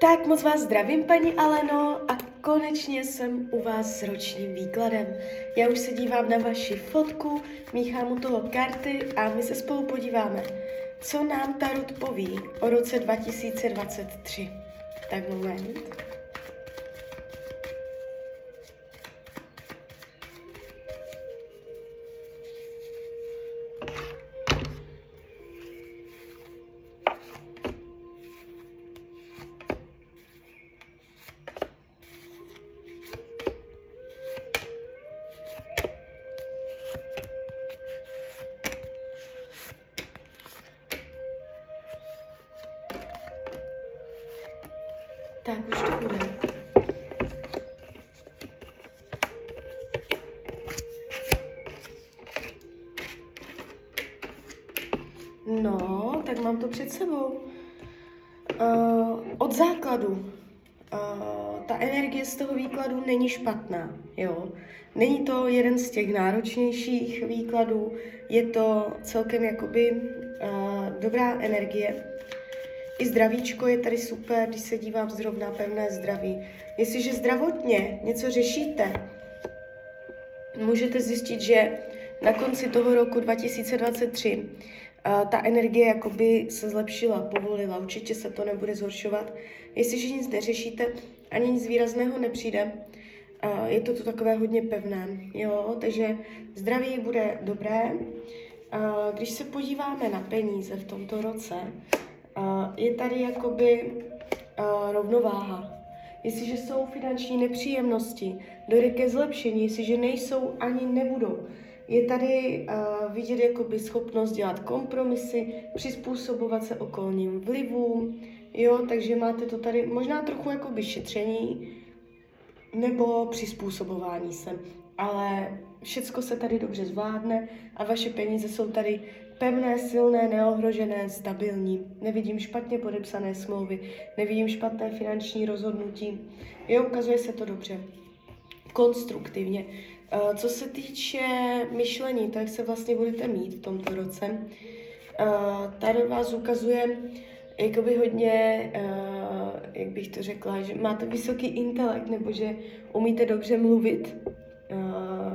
Tak moc vás zdravím, paní Aleno, a konečně jsem u vás s ročním výkladem. Já už se dívám na vaši fotku, míchám u toho karty a my se spolu podíváme, co nám Tarot poví o roce 2023. Tak moment. Tak už to bude. No, tak mám to před sebou. Uh, od základu. Uh, ta energie z toho výkladu není špatná, jo. Není to jeden z těch náročnějších výkladů, je to celkem jakoby uh, dobrá energie. I zdravíčko je tady super, když se dívám zrovna pevné zdraví. Jestliže zdravotně něco řešíte, můžete zjistit, že na konci toho roku 2023 uh, ta energie jakoby se zlepšila, povolila, určitě se to nebude zhoršovat. Jestliže nic neřešíte, ani nic výrazného nepřijde, uh, je to tu takové hodně pevné, jo, takže zdraví bude dobré. Uh, když se podíváme na peníze v tomto roce, je tady jakoby rovnováha. Jestliže jsou finanční nepříjemnosti, dojde ke zlepšení, jestliže nejsou, ani nebudou. Je tady uh, vidět jakoby schopnost dělat kompromisy, přizpůsobovat se okolním vlivům, jo, takže máte to tady možná trochu jakoby šetření nebo přizpůsobování se, ale všecko se tady dobře zvládne a vaše peníze jsou tady pevné, silné, neohrožené, stabilní. Nevidím špatně podepsané smlouvy, nevidím špatné finanční rozhodnutí. Jo, ukazuje se to dobře. Konstruktivně. Uh, co se týče myšlení, tak se vlastně budete mít v tomto roce. Uh, tady vás ukazuje jakoby hodně, uh, jak bych to řekla, že máte vysoký intelekt, nebo že umíte dobře mluvit,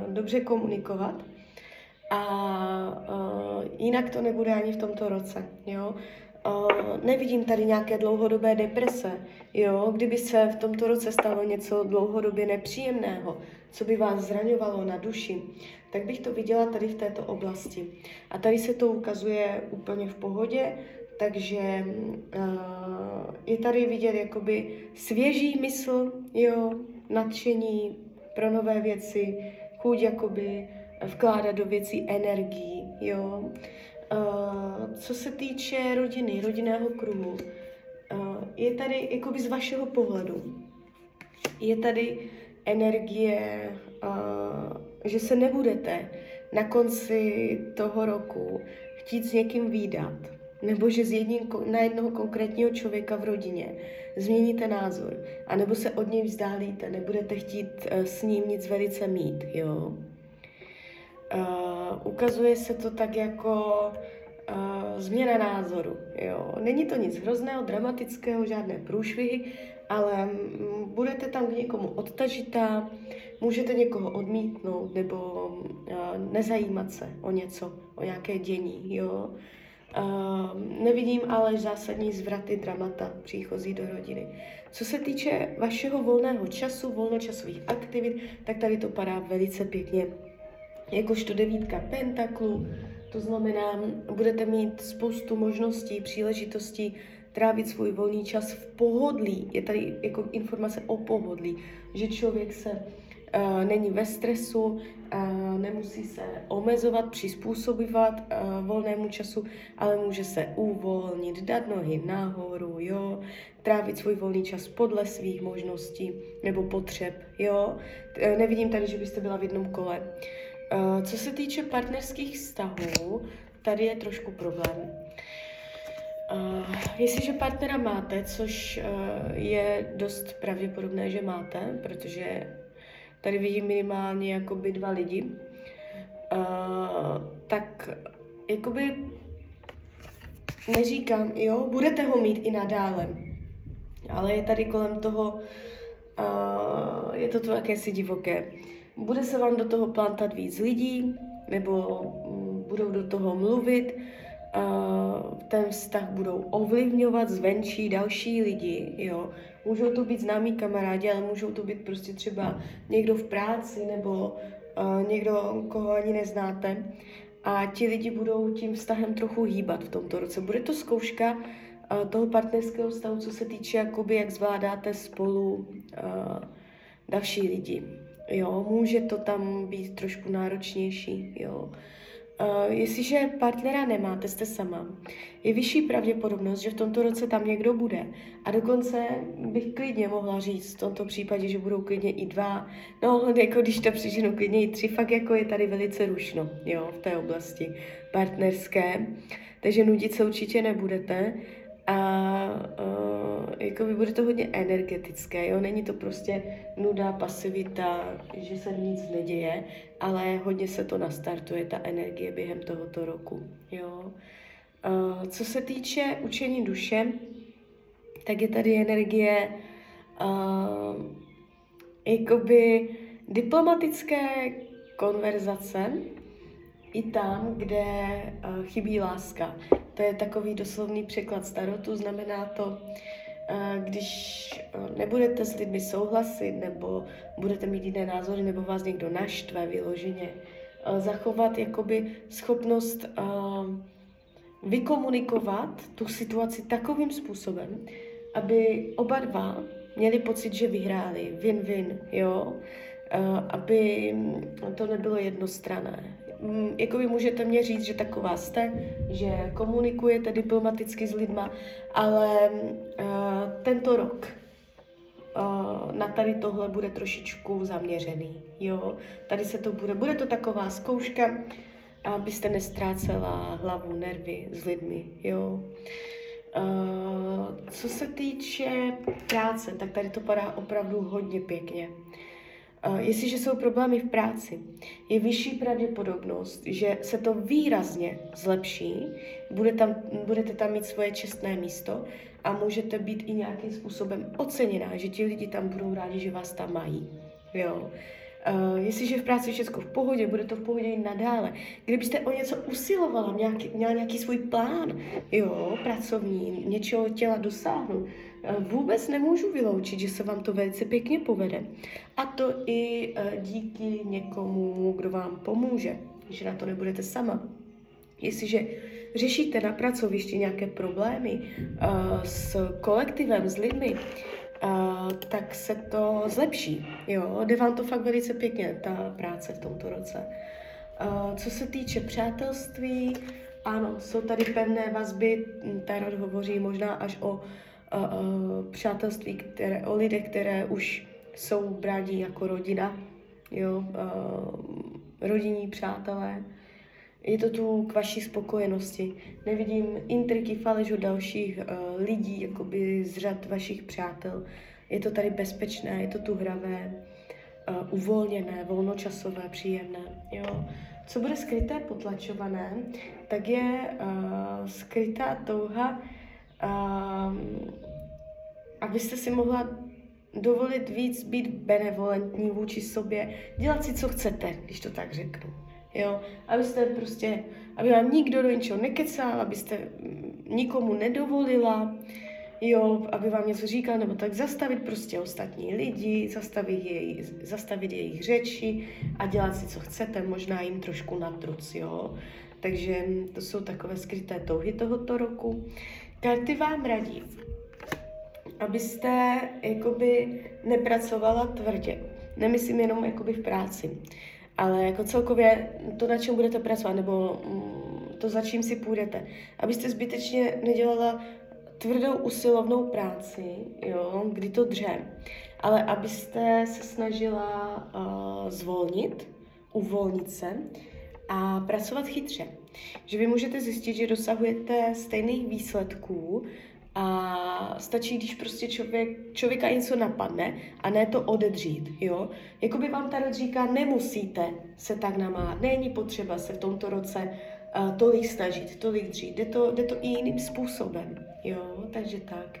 dobře komunikovat a uh, jinak to nebude ani v tomto roce, jo. Uh, nevidím tady nějaké dlouhodobé deprese, jo. Kdyby se v tomto roce stalo něco dlouhodobě nepříjemného, co by vás zraňovalo na duši, tak bych to viděla tady v této oblasti. A tady se to ukazuje úplně v pohodě, takže uh, je tady vidět jakoby svěží mysl, jo, nadšení pro nové věci, chuť jakoby vkládat do věcí energii, jo. Uh, co se týče rodiny, rodinného kruhu, uh, je tady jakoby z vašeho pohledu, je tady energie, uh, že se nebudete na konci toho roku chtít s někým výdat, nebo že z jedním, na jednoho konkrétního člověka v rodině změníte názor, anebo se od něj vzdálíte, nebudete chtít s ním nic velice mít, jo. Uh, ukazuje se to tak jako uh, změna názoru. Jo. Není to nic hrozného, dramatického, žádné průšvihy, ale budete tam k někomu odtažitá, můžete někoho odmítnout nebo uh, nezajímat se o něco, o nějaké dění. Jo. Uh, nevidím ale zásadní zvraty dramata příchozí do rodiny. Co se týče vašeho volného času, volnočasových aktivit, tak tady to padá velice pěkně jakožto devítka pentaklu, to znamená, budete mít spoustu možností, příležitostí trávit svůj volný čas v pohodlí. Je tady jako informace o pohodlí, že člověk se uh, není ve stresu, uh, nemusí se omezovat, přizpůsobovat uh, volnému času, ale může se uvolnit, dát nohy nahoru, jo, trávit svůj volný čas podle svých možností nebo potřeb, jo. Nevidím tady, že byste byla v jednom kole. Uh, co se týče partnerských vztahů, tady je trošku problém. Uh, jestliže partnera máte, což uh, je dost pravděpodobné, že máte, protože tady vidím minimálně jakoby dva lidi, tak jakoby neříkám, jo, budete ho mít i nadále. ale je tady kolem toho, je to tu jakési divoké. Bude se vám do toho plantat víc lidí, nebo um, budou do toho mluvit, ten vztah budou ovlivňovat zvenčí další lidi, jo. Můžou to být známí kamarádi, ale můžou to být prostě třeba někdo v práci nebo někdo, koho ani neznáte. A ti lidi budou tím vztahem trochu hýbat v tomto roce. Bude to zkouška toho partnerského vztahu, co se týče, jakoby, jak zvládáte spolu další lidi. Jo, může to tam být trošku náročnější, jo. Uh, jestliže partnera nemáte, jste sama, je vyšší pravděpodobnost, že v tomto roce tam někdo bude. A dokonce bych klidně mohla říct v tomto případě, že budou klidně i dva, no jako když to přiženu klidně i tři, fakt jako je tady velice rušno, jo, v té oblasti partnerské. Takže nudit se určitě nebudete a uh, jako by bude to hodně energetické, jo? není to prostě nuda, pasivita, že se nic neděje, ale hodně se to nastartuje, ta energie během tohoto roku. Jo? Uh, co se týče učení duše, tak je tady energie uh, jakoby diplomatické konverzace, i tam, kde uh, chybí láska. To je takový doslovný překlad starotu, znamená to, uh, když uh, nebudete s lidmi souhlasit, nebo budete mít jiné názory, nebo vás někdo naštve vyloženě, uh, zachovat jakoby schopnost vykomunikovat tu situaci takovým způsobem, aby oba dva měli pocit, že vyhráli, win-win, jo, aby to nebylo jednostrané, jako vy můžete mě říct, že taková jste, že komunikujete diplomaticky s lidma, ale uh, tento rok uh, na tady tohle bude trošičku zaměřený, jo. Tady se to bude, bude to taková zkouška, abyste nestrácela hlavu, nervy s lidmi, jo. Uh, co se týče práce, tak tady to padá opravdu hodně pěkně. Uh, jestliže jsou problémy v práci, je vyšší pravděpodobnost, že se to výrazně zlepší, bude tam, budete tam mít svoje čestné místo a můžete být i nějakým způsobem oceněná, že ti lidi tam budou rádi, že vás tam mají. Jo. Uh, jestliže v práci je všechno v pohodě, bude to v pohodě i nadále. Kdybyste o něco usilovala, nějaký, měla nějaký svůj plán, jo, pracovní, něčeho těla dosáhnout, uh, vůbec nemůžu vyloučit, že se vám to velice pěkně povede. A to i uh, díky někomu, kdo vám pomůže, že na to nebudete sama. Jestliže řešíte na pracovišti nějaké problémy uh, s kolektivem, s lidmi, uh, tak se to zlepší. Jo? Jde vám to fakt velice pěkně, ta práce v tomto roce. Uh, co se týče přátelství, ano, jsou tady pevné vazby, Tarot hovoří možná až o uh, uh, přátelství, které, o lidech, které už jsou brádi jako rodina, jo, uh, rodinní přátelé, je to tu k vaší spokojenosti. Nevidím intriky, faleš od dalších uh, lidí, jakoby z řad vašich přátel. Je to tady bezpečné, je to tu hravé, uh, uvolněné, volnočasové, příjemné. Jo. Co bude skryté, potlačované, tak je uh, skrytá touha, uh, abyste si mohla dovolit víc být benevolentní vůči sobě, dělat si, co chcete, když to tak řeknu jo, abyste prostě, aby vám nikdo do ničeho nekecal, abyste nikomu nedovolila, jo, aby vám něco říkal, nebo tak zastavit prostě ostatní lidi, zastavit, jej, zastavit jejich řeči a dělat si, co chcete, možná jim trošku natruc, jo. Takže to jsou takové skryté touhy tohoto roku. Karty vám radí, abyste jakoby nepracovala tvrdě. Nemyslím jenom jakoby v práci ale jako celkově to, na čem budete pracovat, nebo mm, to, za čím si půjdete, abyste zbytečně nedělala tvrdou usilovnou práci, jo, kdy to dře, ale abyste se snažila uh, zvolnit, uvolnit se a pracovat chytře. Že vy můžete zjistit, že dosahujete stejných výsledků, a stačí, když prostě člověk, člověka něco napadne a ne to odedřít, jo. Jakoby vám ta říká, nemusíte se tak namát, není potřeba se v tomto roce uh, tolik snažit, tolik dřít, jde to, jde to i jiným způsobem, jo, takže tak.